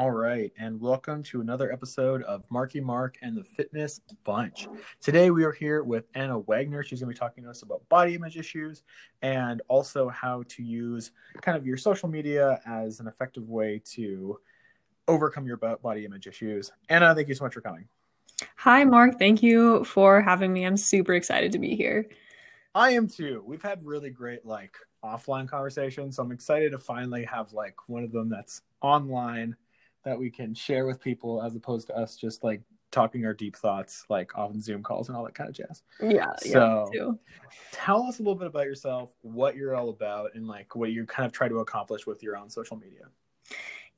All right, and welcome to another episode of Marky Mark and the Fitness Bunch. Today we are here with Anna Wagner. She's going to be talking to us about body image issues and also how to use kind of your social media as an effective way to overcome your body image issues. Anna, thank you so much for coming. Hi, Mark. Thank you for having me. I'm super excited to be here. I am too. We've had really great like offline conversations, so I'm excited to finally have like one of them that's online that we can share with people as opposed to us just like talking our deep thoughts like on Zoom calls and all that kind of jazz. Yeah. So yeah, tell us a little bit about yourself, what you're all about, and like what you kind of try to accomplish with your own social media.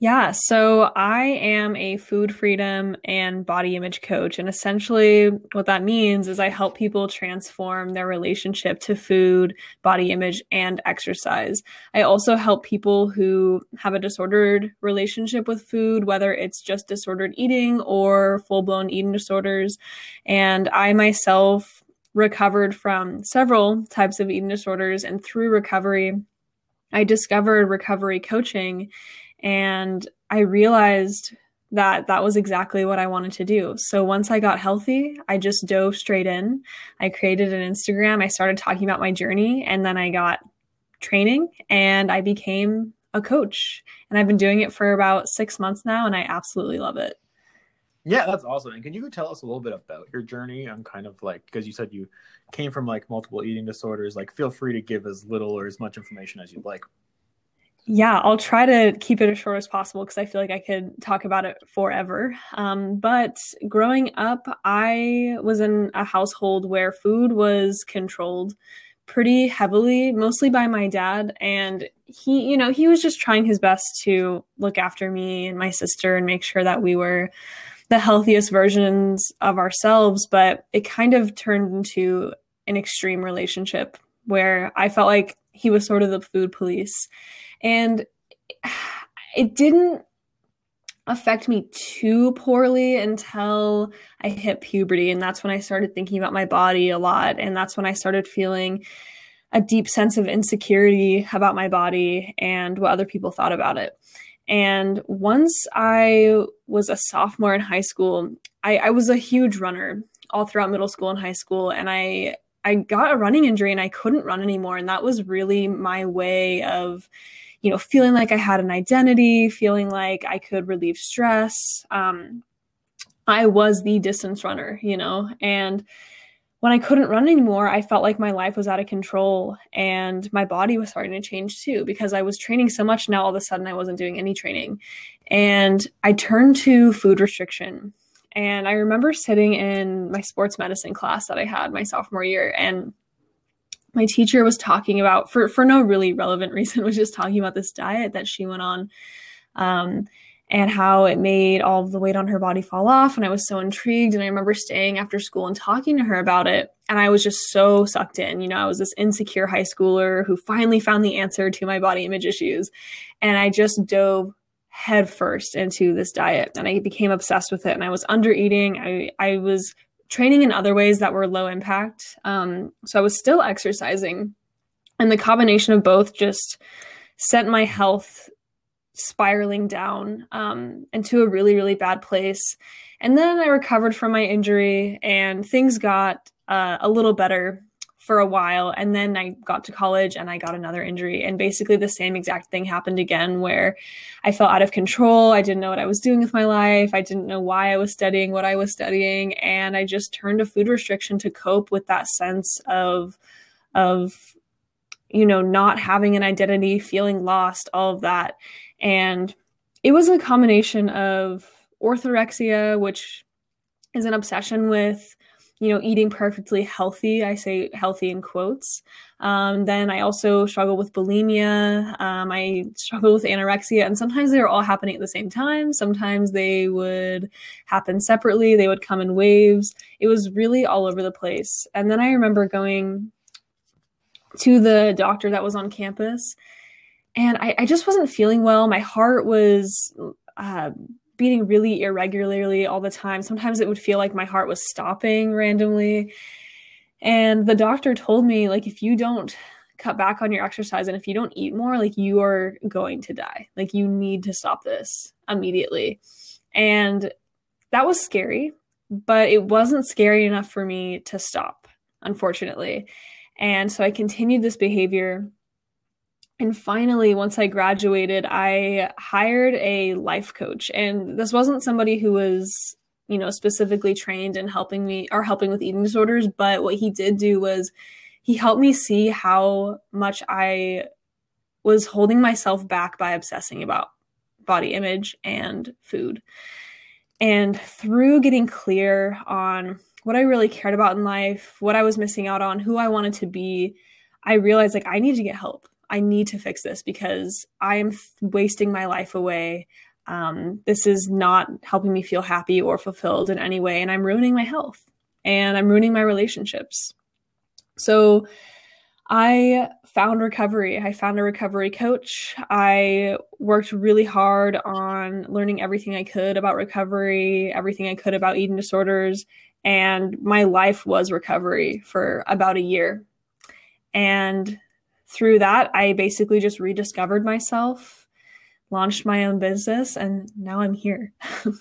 Yeah, so I am a food freedom and body image coach. And essentially, what that means is I help people transform their relationship to food, body image, and exercise. I also help people who have a disordered relationship with food, whether it's just disordered eating or full blown eating disorders. And I myself recovered from several types of eating disorders. And through recovery, I discovered recovery coaching and I realized that that was exactly what I wanted to do. So once I got healthy, I just dove straight in. I created an Instagram. I started talking about my journey and then I got training and I became a coach. And I've been doing it for about six months now and I absolutely love it. Yeah, that's awesome. And can you tell us a little bit about your journey I'm kind of like because you said you came from like multiple eating disorders, like feel free to give as little or as much information as you'd like. Yeah, I'll try to keep it as short as possible because I feel like I could talk about it forever. Um, but growing up, I was in a household where food was controlled pretty heavily, mostly by my dad. And he, you know, he was just trying his best to look after me and my sister and make sure that we were the healthiest versions of ourselves. But it kind of turned into an extreme relationship where I felt like he was sort of the food police and it didn't affect me too poorly until I hit puberty. And that's when I started thinking about my body a lot. And that's when I started feeling a deep sense of insecurity about my body and what other people thought about it. And once I was a sophomore in high school, I, I was a huge runner all throughout middle school and high school. And I I got a running injury and I couldn't run anymore. And that was really my way of you know, feeling like I had an identity, feeling like I could relieve stress. Um, I was the distance runner, you know, and when I couldn't run anymore, I felt like my life was out of control and my body was starting to change too because I was training so much. Now all of a sudden I wasn't doing any training. And I turned to food restriction. And I remember sitting in my sports medicine class that I had my sophomore year and my teacher was talking about for for no really relevant reason was just talking about this diet that she went on um, and how it made all the weight on her body fall off and i was so intrigued and i remember staying after school and talking to her about it and i was just so sucked in you know i was this insecure high schooler who finally found the answer to my body image issues and i just dove headfirst into this diet and i became obsessed with it and i was under eating i i was training in other ways that were low impact. Um, so I was still exercising. And the combination of both just sent my health spiraling down um, into a really, really bad place. And then I recovered from my injury and things got uh, a little better for a while and then I got to college and I got another injury and basically the same exact thing happened again where I felt out of control. I didn't know what I was doing with my life. I didn't know why I was studying what I was studying and I just turned to food restriction to cope with that sense of of you know not having an identity, feeling lost, all of that. And it was a combination of orthorexia which is an obsession with you know, eating perfectly healthy. I say healthy in quotes. Um, then I also struggle with bulimia. Um, I struggle with anorexia, and sometimes they were all happening at the same time. Sometimes they would happen separately. They would come in waves. It was really all over the place. And then I remember going to the doctor that was on campus, and I, I just wasn't feeling well. My heart was. Uh, beating really irregularly all the time. Sometimes it would feel like my heart was stopping randomly. And the doctor told me, like, if you don't cut back on your exercise and if you don't eat more like you are going to die like you need to stop this immediately and that was scary but it wasn't scary enough for me to stop unfortunately and so i continued this behavior and finally once i graduated i hired a life coach and this wasn't somebody who was you know specifically trained in helping me or helping with eating disorders but what he did do was he helped me see how much I was holding myself back by obsessing about body image and food. And through getting clear on what I really cared about in life, what I was missing out on, who I wanted to be, I realized like I need to get help. I need to fix this because I am wasting my life away. Um, this is not helping me feel happy or fulfilled in any way, and I'm ruining my health and I'm ruining my relationships. So I found recovery. I found a recovery coach. I worked really hard on learning everything I could about recovery, everything I could about eating disorders, and my life was recovery for about a year. And through that, I basically just rediscovered myself, launched my own business, and now I'm here.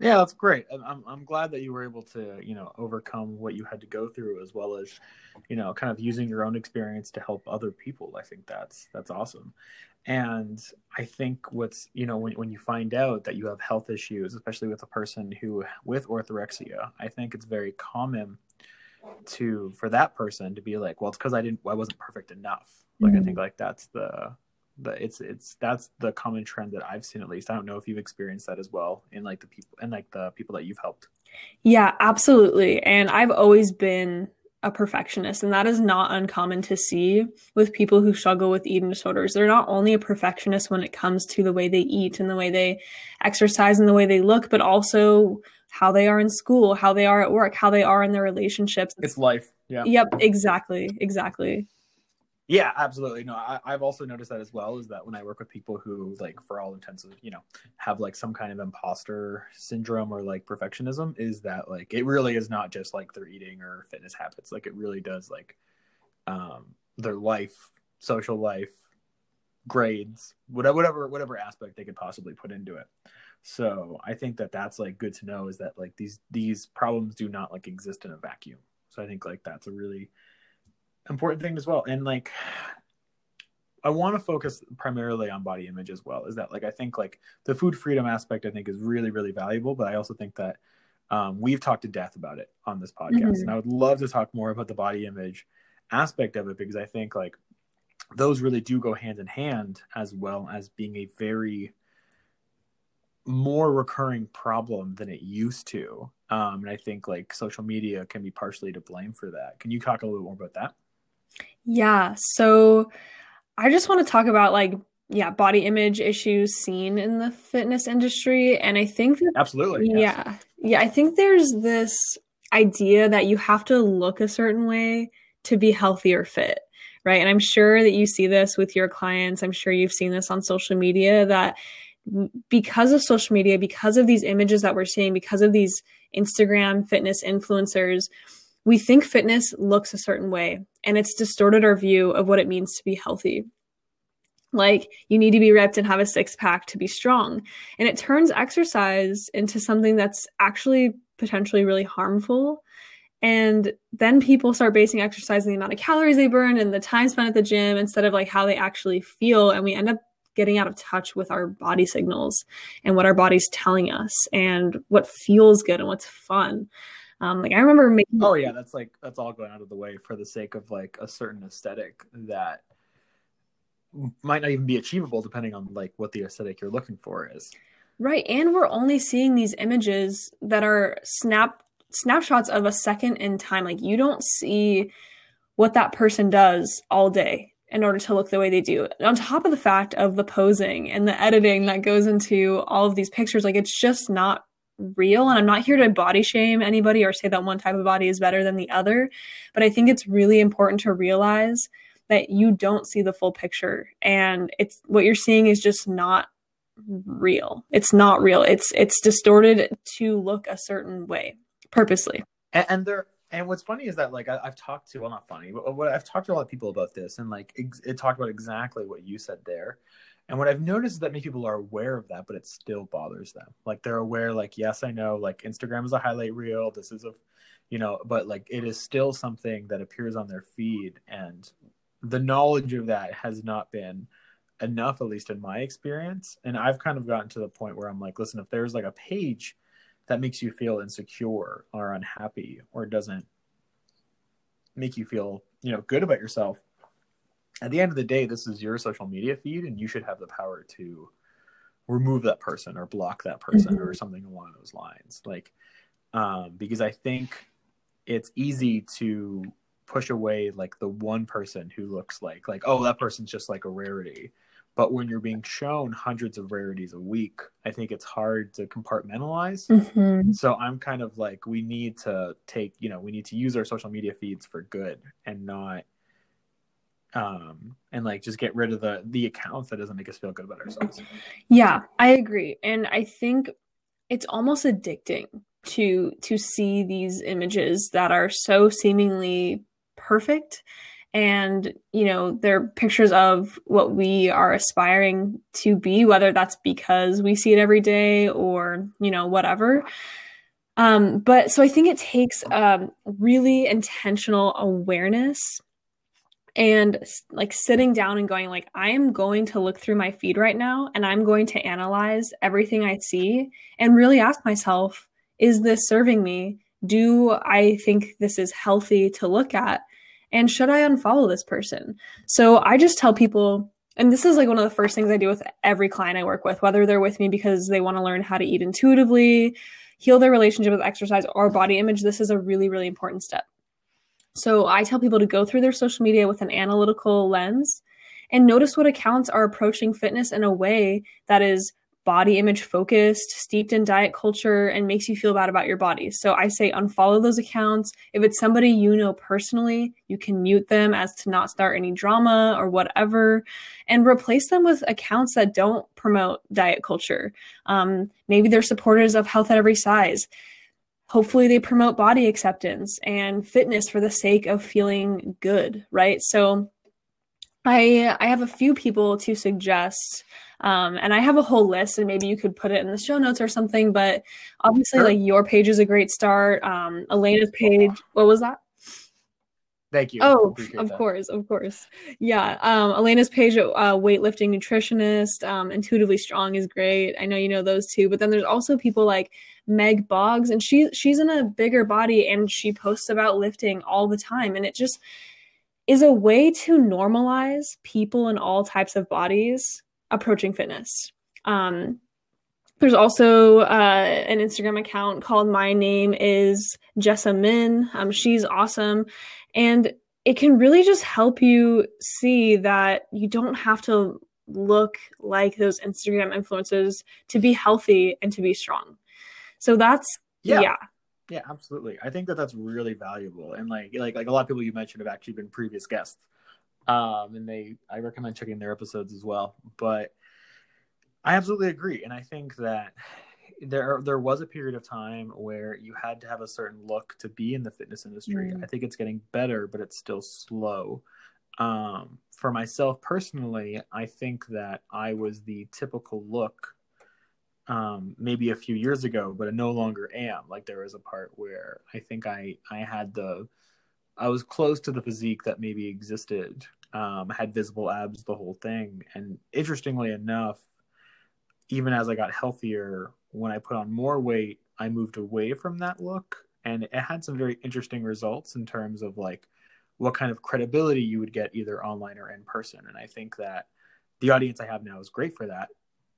Yeah, that's great. I'm I'm glad that you were able to, you know, overcome what you had to go through as well as, you know, kind of using your own experience to help other people. I think that's that's awesome. And I think what's, you know, when when you find out that you have health issues, especially with a person who with orthorexia, I think it's very common to for that person to be like, well, it's because I didn't I wasn't perfect enough. Like mm-hmm. I think like that's the the it's it's that's the common trend that I've seen at least. I don't know if you've experienced that as well in like the people and like the people that you've helped. Yeah, absolutely. And I've always been a perfectionist and that is not uncommon to see with people who struggle with eating disorders. They're not only a perfectionist when it comes to the way they eat and the way they exercise and the way they look, but also how they are in school, how they are at work, how they are in their relationships. It's life. Yeah. Yep, exactly. Exactly. Yeah, absolutely. No, I, have also noticed that as well. Is that when I work with people who, like, for all intensive, you know, have like some kind of imposter syndrome or like perfectionism, is that like it really is not just like their eating or fitness habits. Like, it really does like um, their life, social life, grades, whatever, whatever, whatever aspect they could possibly put into it. So I think that that's like good to know. Is that like these these problems do not like exist in a vacuum. So I think like that's a really important thing as well. And like, I want to focus primarily on body image as well. Is that like I think like the food freedom aspect I think is really really valuable, but I also think that um, we've talked to death about it on this podcast, mm-hmm. and I would love to talk more about the body image aspect of it because I think like those really do go hand in hand as well as being a very more recurring problem than it used to. Um, and I think like social media can be partially to blame for that. Can you talk a little bit more about that? Yeah. So I just want to talk about like, yeah, body image issues seen in the fitness industry. And I think that, absolutely. Yes. Yeah. Yeah. I think there's this idea that you have to look a certain way to be healthy or fit. Right. And I'm sure that you see this with your clients. I'm sure you've seen this on social media that because of social media, because of these images that we're seeing, because of these Instagram fitness influencers, we think fitness looks a certain way and it's distorted our view of what it means to be healthy. Like you need to be ripped and have a six pack to be strong. And it turns exercise into something that's actually potentially really harmful. And then people start basing exercise on the amount of calories they burn and the time spent at the gym instead of like how they actually feel. And we end up getting out of touch with our body signals and what our body's telling us and what feels good and what's fun. Um, like I remember making. Oh yeah, that's like that's all going out of the way for the sake of like a certain aesthetic that might not even be achievable depending on like what the aesthetic you're looking for is. Right, and we're only seeing these images that are snap snapshots of a second in time. Like you don't see what that person does all day in order to look the way they do. On top of the fact of the posing and the editing that goes into all of these pictures, like it's just not real. And I'm not here to body shame anybody or say that one type of body is better than the other. But I think it's really important to realize that you don't see the full picture. And it's what you're seeing is just not real. It's not real. It's it's distorted to look a certain way purposely. And, and there and what's funny is that like I, have talked to well not funny but uh, what I've talked to a lot of people about this and like ex- it talked about exactly what you said there. And what I've noticed is that many people are aware of that but it still bothers them. Like they're aware like yes I know like Instagram is a highlight reel this is a you know but like it is still something that appears on their feed and the knowledge of that has not been enough at least in my experience. And I've kind of gotten to the point where I'm like listen if there's like a page that makes you feel insecure or unhappy or doesn't make you feel you know good about yourself. At the end of the day this is your social media feed and you should have the power to remove that person or block that person mm-hmm. or something along those lines. Like um, because i think it's easy to push away like the one person who looks like like oh that person's just like a rarity but when you're being shown hundreds of rarities a week i think it's hard to compartmentalize. Mm-hmm. so i'm kind of like we need to take you know we need to use our social media feeds for good and not um and like just get rid of the the accounts that doesn't make us feel good about ourselves. Yeah i agree. And i think it's almost addicting to to see these images that are so seemingly perfect and you know they're pictures of what we are aspiring to be whether that's because we see it every day or you know whatever. Um, but so i think it takes um, really intentional awareness and like sitting down and going like i am going to look through my feed right now and i'm going to analyze everything i see and really ask myself is this serving me? Do i think this is healthy to look at and should I unfollow this person? So I just tell people, and this is like one of the first things I do with every client I work with, whether they're with me because they want to learn how to eat intuitively, heal their relationship with exercise or body image. This is a really, really important step. So I tell people to go through their social media with an analytical lens and notice what accounts are approaching fitness in a way that is body image focused, steeped in diet culture, and makes you feel bad about your body. So I say unfollow those accounts. If it's somebody you know personally, you can mute them as to not start any drama or whatever, and replace them with accounts that don't promote diet culture. Um, maybe they're supporters of health at every size. Hopefully, they promote body acceptance and fitness for the sake of feeling good, right? So, I I have a few people to suggest um, and I have a whole list, and maybe you could put it in the show notes or something. But obviously, sure. like your page is a great start. Um, Elena's page, what was that? Thank you. Oh, of that. course, of course. Yeah. Um, Elena's page, uh, weightlifting nutritionist, um, intuitively strong is great. I know you know those two, but then there's also people like Meg Boggs, and she she's in a bigger body and she posts about lifting all the time, and it just is a way to normalize people in all types of bodies approaching fitness. Um, there's also uh, an Instagram account called My Name is Jessamyn. Um, she's awesome. And it can really just help you see that you don't have to look like those Instagram influencers to be healthy and to be strong. So that's, yeah. yeah. Yeah, absolutely. I think that that's really valuable, and like like like a lot of people you mentioned have actually been previous guests um, and they I recommend checking their episodes as well. But I absolutely agree, and I think that there there was a period of time where you had to have a certain look to be in the fitness industry. Mm. I think it's getting better, but it's still slow. Um, for myself personally, I think that I was the typical look um, maybe a few years ago, but I no longer am. Like there was a part where I think I I had the I was close to the physique that maybe existed um, had visible abs the whole thing. And interestingly enough, even as I got healthier, when I put on more weight, I moved away from that look. And it had some very interesting results in terms of like what kind of credibility you would get either online or in person. And I think that the audience I have now is great for that.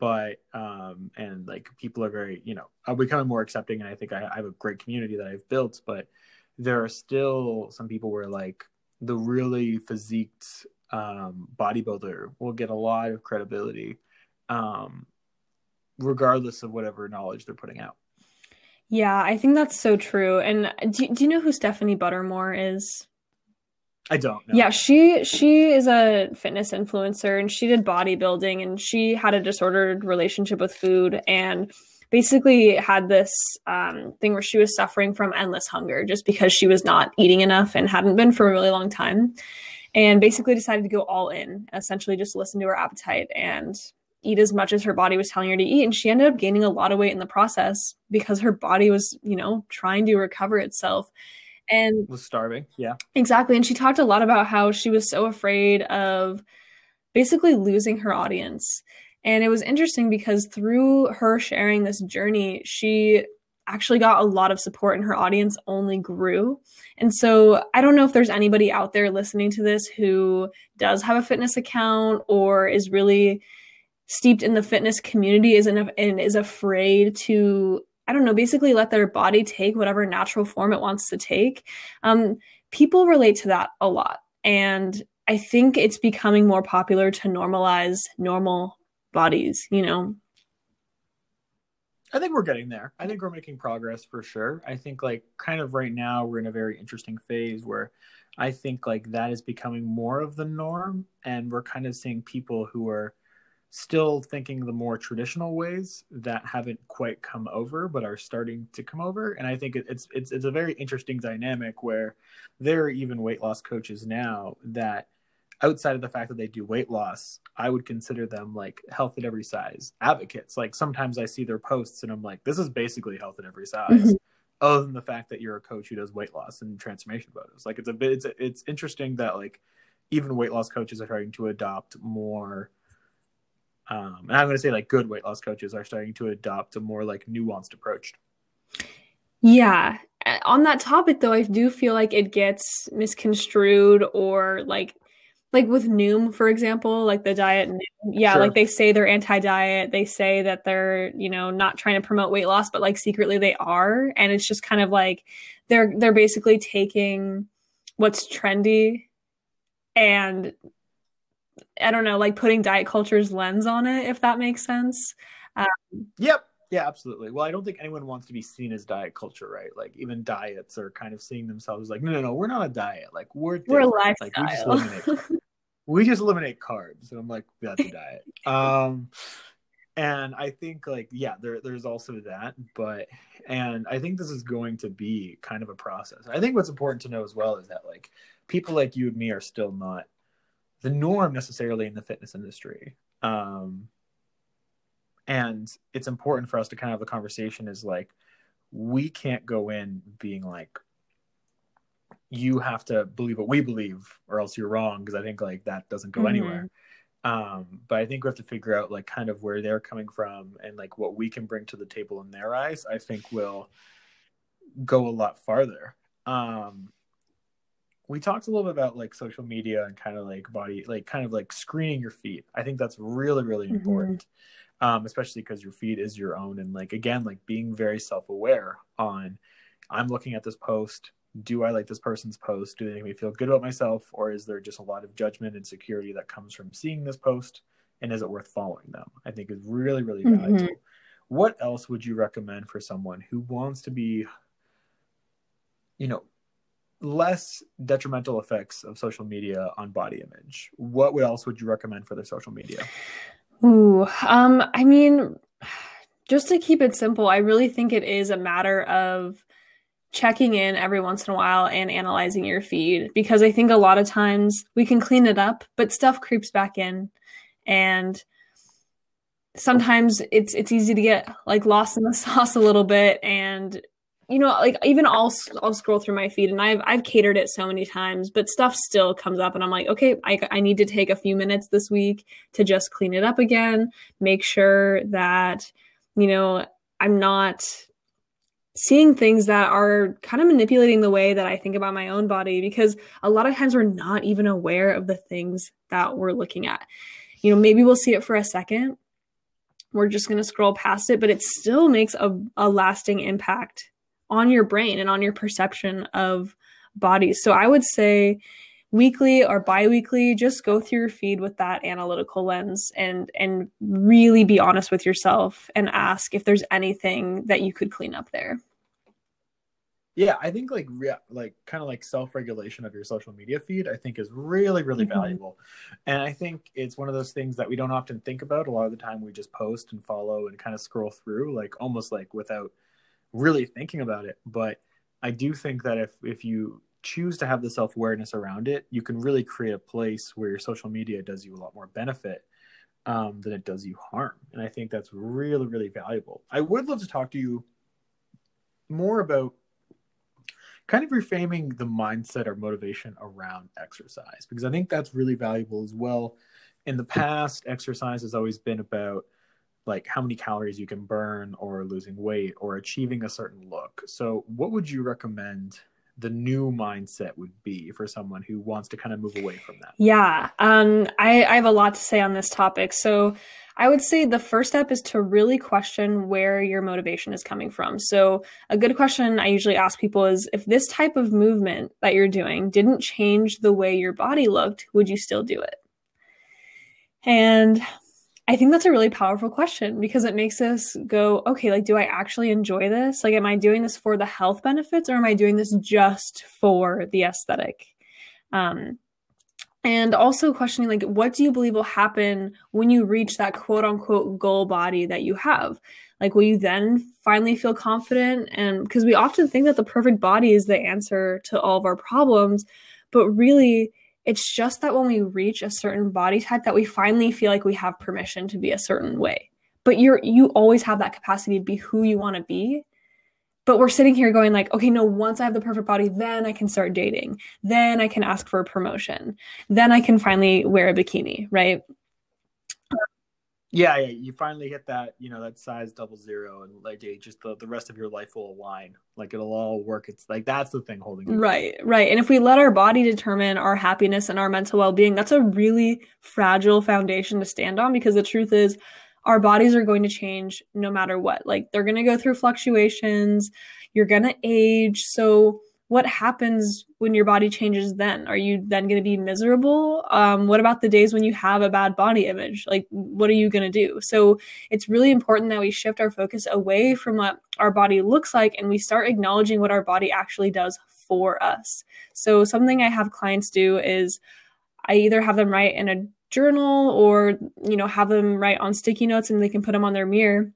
But um, and like people are very, you know, I'm becoming more accepting, and I think I, I have a great community that I've built. But there are still some people where like the really physiqued um, bodybuilder will get a lot of credibility, um, regardless of whatever knowledge they're putting out. Yeah, I think that's so true. And do, do you know who Stephanie Buttermore is? I don't know. Yeah, she she is a fitness influencer and she did bodybuilding and she had a disordered relationship with food and basically had this um, thing where she was suffering from endless hunger just because she was not eating enough and hadn't been for a really long time. And basically decided to go all in, essentially just listen to her appetite and eat as much as her body was telling her to eat. And she ended up gaining a lot of weight in the process because her body was, you know, trying to recover itself. And was starving. Yeah. Exactly. And she talked a lot about how she was so afraid of basically losing her audience. And it was interesting because through her sharing this journey, she actually got a lot of support and her audience only grew. And so I don't know if there's anybody out there listening to this who does have a fitness account or is really steeped in the fitness community isn't and is afraid to I don't know, basically let their body take whatever natural form it wants to take. Um, people relate to that a lot. And I think it's becoming more popular to normalize normal bodies, you know? I think we're getting there. I think we're making progress for sure. I think like kind of right now we're in a very interesting phase where I think like that is becoming more of the norm and we're kind of seeing people who are still thinking the more traditional ways that haven't quite come over but are starting to come over. And i think it's it's it's a very interesting dynamic where there are even weight loss coaches now that outside of the fact that they do weight loss i would consider them like health at every size advocates. Like sometimes i see their posts and i'm like this is basically health at every size mm-hmm. other than the fact that you're a coach who does weight loss and transformation photos. Like it's a bit it's it's interesting that like even weight loss coaches are trying to adopt more um, and I'm going to say like good weight loss coaches are starting to adopt a more like nuanced approach. Yeah. On that topic though, I do feel like it gets misconstrued or like like with Noom, for example, like the diet. Yeah, sure. like they say they're anti-diet. They say that they're, you know, not trying to promote weight loss, but like secretly they are. And it's just kind of like they're they're basically taking what's trendy and I don't know, like putting diet culture's lens on it, if that makes sense. Um, yep. Yeah, absolutely. Well, I don't think anyone wants to be seen as diet culture, right? Like even diets are kind of seeing themselves like, no, no, no, we're not a diet. Like we're different. we're lifestyle. Like we just eliminate, we just eliminate carbs, and I'm like, that's a diet. Um, and I think like yeah, there there's also that, but and I think this is going to be kind of a process. I think what's important to know as well is that like people like you and me are still not the norm necessarily in the fitness industry. Um, and it's important for us to kind of have a conversation is like, we can't go in being like, you have to believe what we believe or else you're wrong. Cause I think like that doesn't go mm-hmm. anywhere. Um, but I think we have to figure out like kind of where they're coming from and like what we can bring to the table in their eyes, I think will go a lot farther. Um, we talked a little bit about like social media and kind of like body like kind of like screening your feed. I think that's really really mm-hmm. important um, especially because your feed is your own and like again like being very self-aware on i'm looking at this post. Do i like this person's post? Do they make me feel good about myself? Or is there just a lot of judgment and security that comes from seeing this post? And is it worth following them? I think is really really mm-hmm. valuable. What else would you recommend for someone who wants to be you know less detrimental effects of social media on body image, what else would you recommend for their social media? Ooh, um, I mean, just to keep it simple, I really think it is a matter of checking in every once in a while and analyzing your feed because I think a lot of times we can clean it up, but stuff creeps back in and sometimes it's it's easy to get like lost in the sauce a little bit and you know, like even I'll I'll scroll through my feed and I've I've catered it so many times, but stuff still comes up and I'm like, okay, I I need to take a few minutes this week to just clean it up again, make sure that you know, I'm not seeing things that are kind of manipulating the way that I think about my own body because a lot of times we're not even aware of the things that we're looking at. You know, maybe we'll see it for a second. We're just going to scroll past it, but it still makes a, a lasting impact on your brain and on your perception of bodies. So I would say weekly or biweekly just go through your feed with that analytical lens and and really be honest with yourself and ask if there's anything that you could clean up there. yeah i think like re- like kind of like self-regulation of your social media feed i think is really really mm-hmm. valuable and i think it's one of those things that we don't often think about a lot of the time we just post and follow and kind of scroll through like almost like without really thinking about it but i do think that if if you choose to have the self-awareness around it you can really create a place where your social media does you a lot more benefit um, than it does you harm and i think that's really really valuable i would love to talk to you more about kind of reframing the mindset or motivation around exercise because I think that's really valuable as well. In the past, exercise has always been about like how many calories you can burn or losing weight or achieving a certain look. So, what would you recommend the new mindset would be for someone who wants to kind of move away from that? Yeah, um, I, I have a lot to say on this topic. So, I would say the first step is to really question where your motivation is coming from. So, a good question I usually ask people is if this type of movement that you're doing didn't change the way your body looked, would you still do it? And I think that's a really powerful question because it makes us go, okay, like, do I actually enjoy this? Like, am I doing this for the health benefits or am I doing this just for the aesthetic? Um, and also questioning like what do you believe will happen when you reach that quote unquote goal body that you have like will you then finally feel confident and because we often think that the perfect body is the answer to all of our problems but really it's just that when we reach a certain body type that we finally feel like we have permission to be a certain way. But you're you always have that capacity to be who you want to be. But we're sitting here going like okay no once i have the perfect body then i can start dating. Then i can ask for a promotion. Then i can finally wear a bikini right yeah, yeah you finally hit that you know that size double zero and like just the, the rest of your life will align. Like it'll all work. It's like that's the thing holding you right right. And if we let our body determine our happiness and our mental well-being that's a really fragile foundation to stand on because the truth is our bodies are going to change no matter what. Like they're going to go through fluctuations, you're going to age. So, what happens when your body changes then? Are you then going to be miserable? Um, what about the days when you have a bad body image? Like, what are you going to do? So, it's really important that we shift our focus away from what our body looks like and we start acknowledging what our body actually does for us. So, something I have clients do is I either have them write in a journal or you know have them write on sticky notes and they can put them on their mirror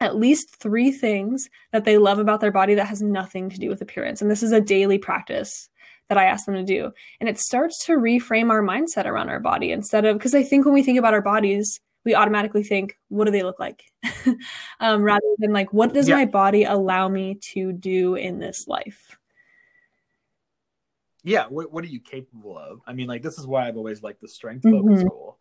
at least three things that they love about their body that has nothing to do with appearance and this is a daily practice that i ask them to do and it starts to reframe our mindset around our body instead of because i think when we think about our bodies we automatically think what do they look like um, rather than like what does yeah. my body allow me to do in this life yeah, what, what are you capable of? I mean, like this is why I've always liked the strength focus mm-hmm. goal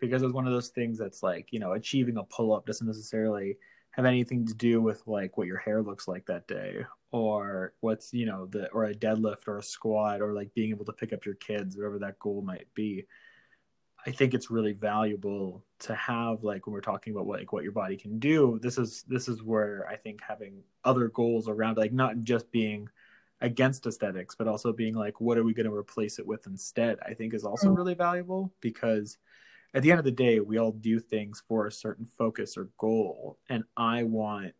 because it's one of those things that's like you know achieving a pull up doesn't necessarily have anything to do with like what your hair looks like that day or what's you know the or a deadlift or a squat or like being able to pick up your kids whatever that goal might be i think it's really valuable to have like when we're talking about what like what your body can do this is this is where i think having other goals around like not just being against aesthetics, but also being like, what are we going to replace it with instead? I think is also mm. really valuable because at the end of the day, we all do things for a certain focus or goal. And I want,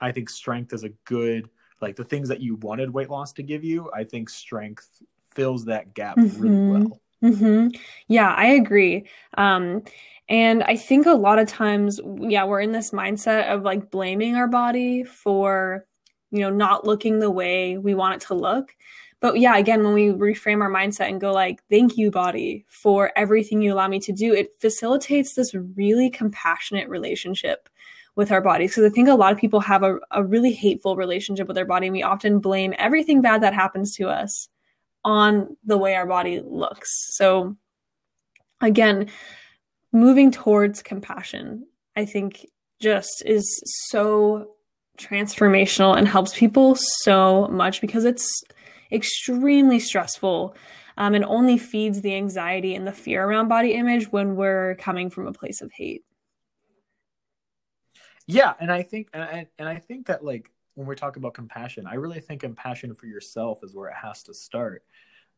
I think strength is a good, like the things that you wanted weight loss to give you, I think strength fills that gap mm-hmm. really well. Mm-hmm. Yeah, I agree. Um, and I think a lot of times, yeah, we're in this mindset of like blaming our body for you know, not looking the way we want it to look. But yeah, again, when we reframe our mindset and go like, thank you, body, for everything you allow me to do, it facilitates this really compassionate relationship with our bodies. Because I think a lot of people have a, a really hateful relationship with their body. And we often blame everything bad that happens to us on the way our body looks. So again, moving towards compassion, I think just is so transformational and helps people so much because it's extremely stressful um, and only feeds the anxiety and the fear around body image when we're coming from a place of hate. Yeah, and I think and I, and I think that like when we're talking about compassion, I really think compassion for yourself is where it has to start.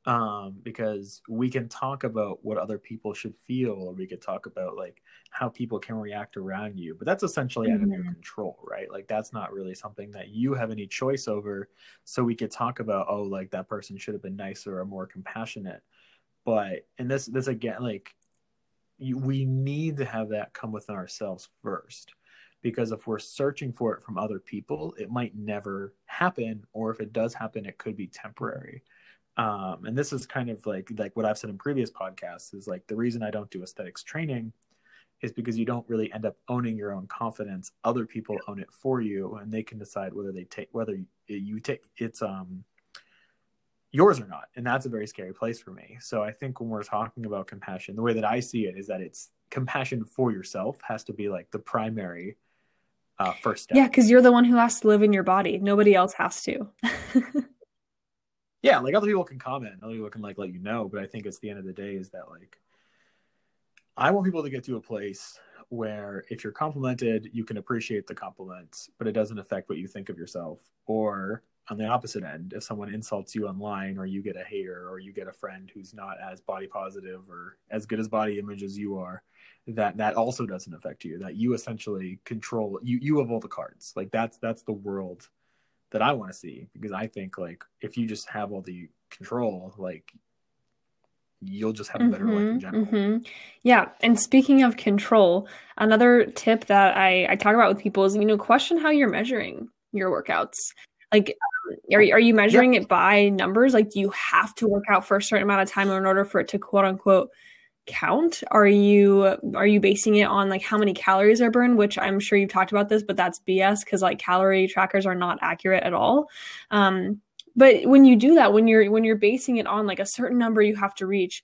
Um, because we can talk about what other people should feel, or we could talk about like how people can react around you, but that's essentially mm-hmm. out of your mm-hmm. control, right? Like that's not really something that you have any choice over. So we could talk about, oh, like that person should have been nicer or more compassionate, but and this this again, like you, we need to have that come within ourselves first because if we're searching for it from other people it might never happen or if it does happen it could be temporary um, and this is kind of like like what I've said in previous podcasts is like the reason I don't do aesthetics training is because you don't really end up owning your own confidence. Other people own it for you, and they can decide whether they take whether you take it's um yours or not, and that's a very scary place for me. So I think when we're talking about compassion, the way that I see it is that it's compassion for yourself has to be like the primary uh, first step. Yeah, because you're the one who has to live in your body. Nobody else has to. yeah, like other people can comment, other people can like let you know, but I think it's the end of the day is that like I want people to get to a place where if you're complimented, you can appreciate the compliments, but it doesn't affect what you think of yourself. Or on the opposite end, if someone insults you online or you get a hater or you get a friend who's not as body positive or as good as body image as you are, that that also doesn't affect you. That you essentially control you you have all the cards. Like that's that's the world that I want to see because I think like if you just have all the control, like you'll just have a better mm-hmm, life in mm-hmm, general. Mm-hmm. Yeah, and speaking of control, another tip that I I talk about with people is you know question how you're measuring your workouts. Like, um, are are you measuring it by numbers? Like, do you have to work out for a certain amount of time in order for it to quote unquote count? Are you are you basing it on like how many calories are burned which i'm sure you've talked about this but that's bs because like calorie trackers are not accurate at all. Um but when you do that when you're when you're basing it on like a certain number you have to reach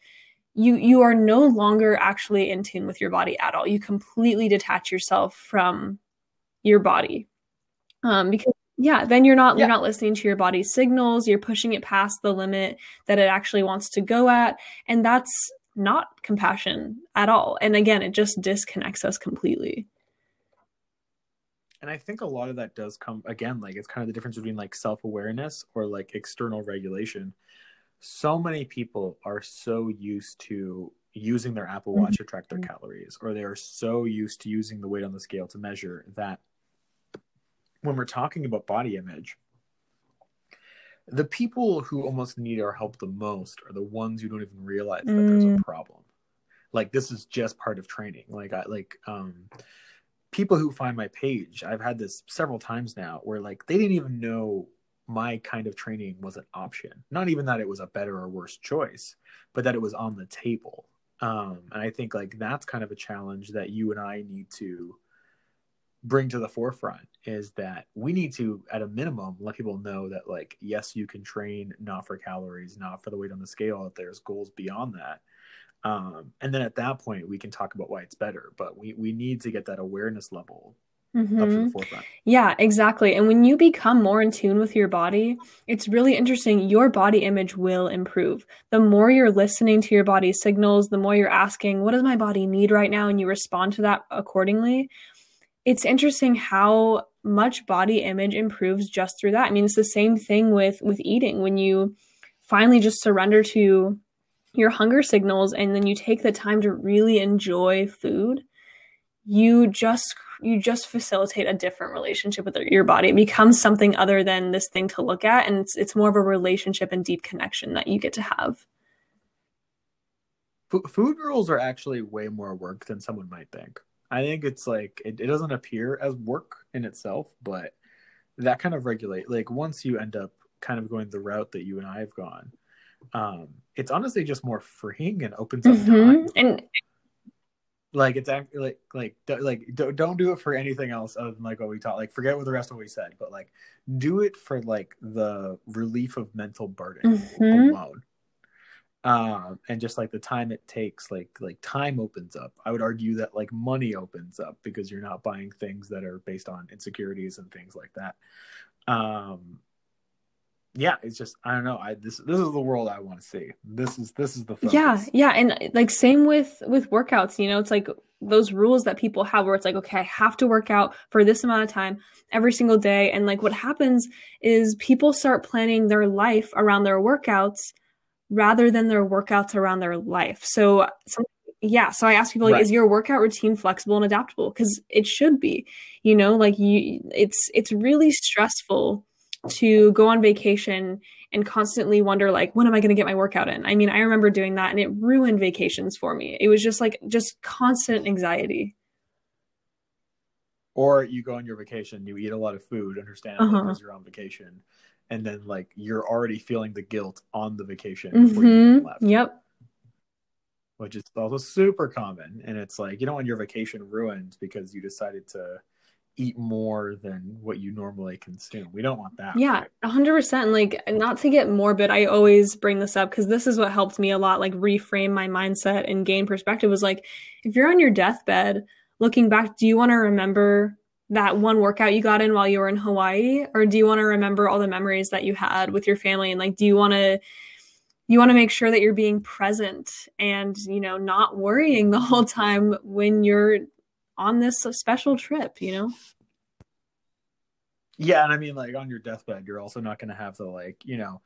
you you are no longer actually in tune with your body at all. You completely detach yourself from your body. Um because yeah then you're not yeah. you're not listening to your body's signals. You're pushing it past the limit that it actually wants to go at. And that's not compassion at all. And again, it just disconnects us completely. And I think a lot of that does come again, like it's kind of the difference between like self awareness or like external regulation. So many people are so used to using their Apple Watch mm-hmm. to track their calories, or they are so used to using the weight on the scale to measure that when we're talking about body image, the people who almost need our help the most are the ones who don't even realize that mm. there's a mm. problem like this is just part of training like i like um people who find my page i've had this several times now where like they didn't even know my kind of training was an option not even that it was a better or worse choice but that it was on the table um and i think like that's kind of a challenge that you and i need to bring to the forefront is that we need to at a minimum let people know that like yes you can train not for calories not for the weight on the scale that there's goals beyond that um, and then at that point we can talk about why it's better but we we need to get that awareness level Mm-hmm. up to the forefront. Yeah, exactly. And when you become more in tune with your body, it's really interesting. Your body image will improve. The more you're listening to your body's signals, the more you're asking, what does my body need right now? And you respond to that accordingly it's interesting how much body image improves just through that. I mean, it's the same thing with with eating when you finally just surrender to your hunger signals and then you take the time to really enjoy food, you just you just facilitate a different relationship with your body. It becomes something other than this thing to look at and it's it's more of a relationship and deep connection that you get to have. Food rules are actually way more work than someone might think. I think it's like it, it doesn't appear as work in itself, but that kind of regulate like once you end up kind of going the route that you and I have gone, um, it's honestly just more freeing and opens up mm-hmm. time. And like it's actually like like like don't do it for anything else other than like what we taught. Like forget what the rest of what we said, but like do it for like the relief of mental burden mm-hmm. alone um, and just like the time it takes like like time opens up. I would argue that like money opens up because you're not buying things that are based on insecurities and things like that. Um yeah it's just i don't know. I this this is the world i want to see. This is this is the focus. yeah yeah and like same with with workouts you know it's like those rules that people have where it's like okay i have to work out for this amount of time every single day and like what happens is people start planning their life around their workouts rather than their workouts around their life. So, so yeah, so I ask people like, right. is your workout routine flexible and adaptable? Because it should be. You know, like you, it's it's really stressful to go on vacation and constantly wonder like when am i going to get my workout in i mean i remember doing that and it ruined vacations for me it was just like just constant anxiety or you go on your vacation you eat a lot of food understandably uh-huh. because you're on vacation and then like you're already feeling the guilt on the vacation before mm-hmm. you left yep which is also super common and it's like you don't want your vacation ruined because you decided to eat more than what you normally consume. We don't want that. Yeah, a hundred percent. Like not to get morbid, I always bring this up because this is what helped me a lot, like reframe my mindset and gain perspective was like, if you're on your deathbed, looking back, do you want to remember that one workout you got in while you were in Hawaii? Or do you want to remember all the memories that you had with your family? And like, do you want to you want to make sure that you're being present and you know not worrying the whole time when you're on this special trip, you know? Yeah, and I mean, like on your deathbed, you're also not going to have the like, you know,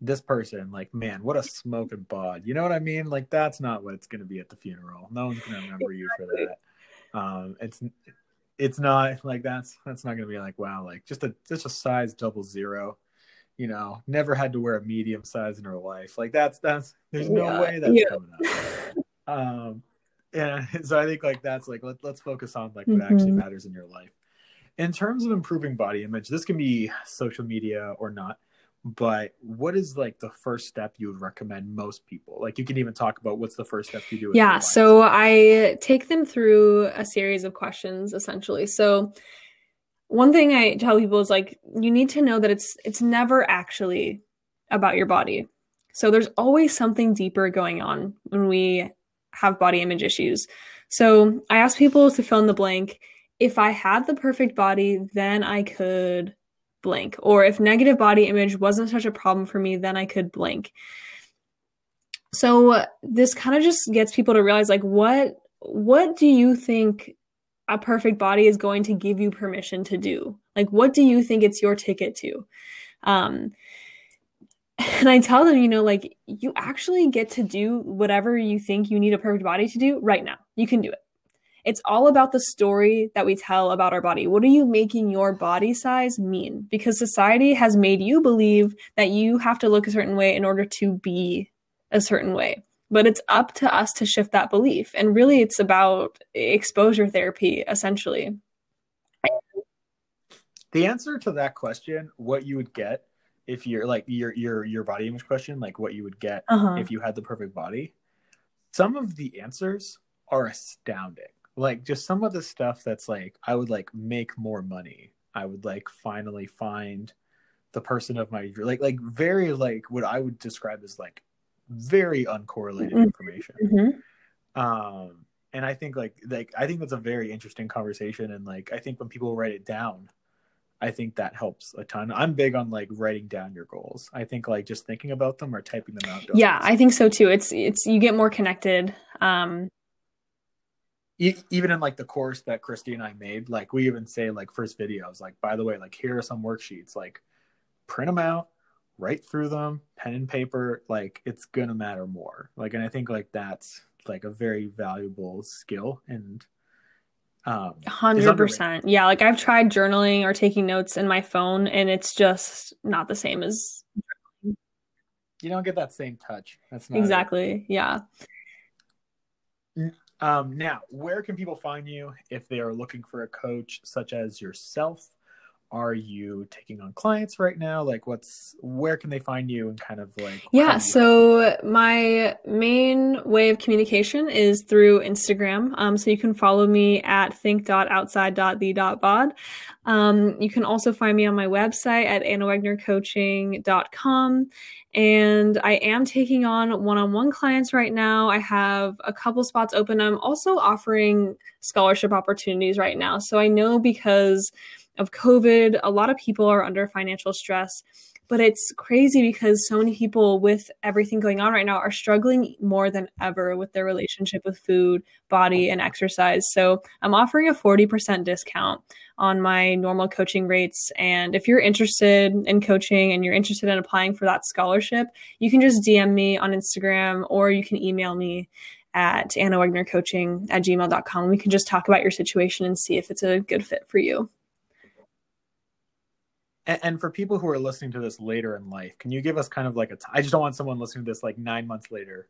this person, like, man, what a smoking bod. You know what I mean? Like, that's not what it's going to be at the funeral. No one's going to remember you for that. Um, it's it's not like that's that's not going to be like, wow, like just a just a size double zero. You know, never had to wear a medium size in her life. Like that's that's there's no yeah. way that's yeah. coming up. Um, yeah so i think like that's like let, let's focus on like what mm-hmm. actually matters in your life in terms of improving body image this can be social media or not but what is like the first step you would recommend most people like you can even talk about what's the first step you do yeah so i take them through a series of questions essentially so one thing i tell people is like you need to know that it's it's never actually about your body so there's always something deeper going on when we have body image issues. So I ask people to fill in the blank. If I had the perfect body, then I could blank. Or if negative body image wasn't such a problem for me, then I could blank. So this kind of just gets people to realize like what what do you think a perfect body is going to give you permission to do? Like what do you think it's your ticket to? Um and I tell them, you know, like you actually get to do whatever you think you need a perfect body to do right now. You can do it. It's all about the story that we tell about our body. What are you making your body size mean? Because society has made you believe that you have to look a certain way in order to be a certain way. But it's up to us to shift that belief. And really, it's about exposure therapy, essentially. The answer to that question, what you would get if you're like your your your body image question, like what you would get uh-huh. if you had the perfect body, some of the answers are astounding. Like just some of the stuff that's like I would like make more money. I would like finally find the person of my like like very like what I would describe as like very uncorrelated mm-hmm. information. Mm-hmm. Um and I think like like I think that's a very interesting conversation and like I think when people write it down I think that helps a ton. I'm big on like writing down your goals. I think like just thinking about them or typing them out. Yeah, I think so too. It's it's you get more connected. Um even in like the course that Christy and I made, like we even say like first videos, like by the way, like here are some worksheets, like print them out, write through them, pen and paper, like it's gonna matter more. Like and I think like that's like a very valuable skill and um, hundred percent. Yeah, like I've tried journaling or taking notes in my phone, and it's just not the same as. You don't get that same touch. That's not exactly. It. Yeah. Um, now, where can people find you if they are looking for a coach such as yourself? Are you taking on clients right now? Like what's where can they find you and kind of like yeah so my main way of communication is through instagram. Um, so you can follow me at think.outside.the.bod um, you can also find me on my website at annawagnercoaching.com and i am taking on one-on-one clients right now. I have a couple spots open. I'm also offering scholarship opportunities right now. So i know because of COVID, a lot of people are under financial stress. but it's crazy because so many people with everything going on right now are struggling more than ever with their relationship with food, body, and exercise. So I'm offering a 40% discount on my normal coaching rates. And if you're interested in coaching and you're interested in applying for that scholarship, you can just DM me on Instagram or you can email me at Anna Wegner Coaching at gmail.com. We can just talk about your situation and see if it's a good fit for you. And, and for people who are listening to this later in life, can you give us kind of like a? T- I just don't want someone listening to this like nine months later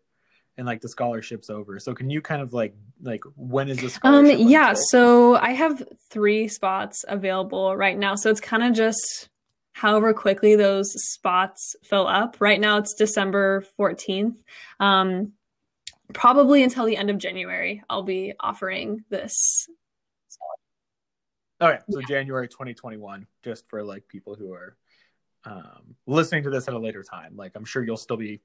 and like the scholarship's over. So can you kind of like like when is this? Um yeah, so I have 3 spots available right now. So it's kind of just however quickly those spots fill up. Right now it's December 14th. Um probably until the end of January I'll be offering this Okay, so yeah. January 2021, just for like people who are um, listening to this at a later time. Like I'm sure you'll still be,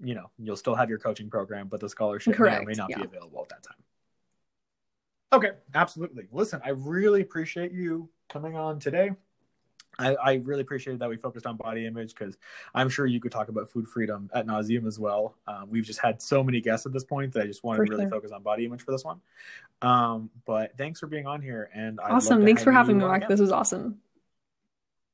you know, you'll still have your coaching program, but the scholarship Correct. may or may not yeah. be available at that time. Okay, absolutely. Listen, I really appreciate you coming on today. I, I really appreciated that we focused on body image because I'm sure you could talk about food freedom at nauseum as well. Um, we've just had so many guests at this point that I just wanted for to really sure. focus on body image for this one. Um, but thanks for being on here, and awesome. Thanks for having me, Mark. This was awesome.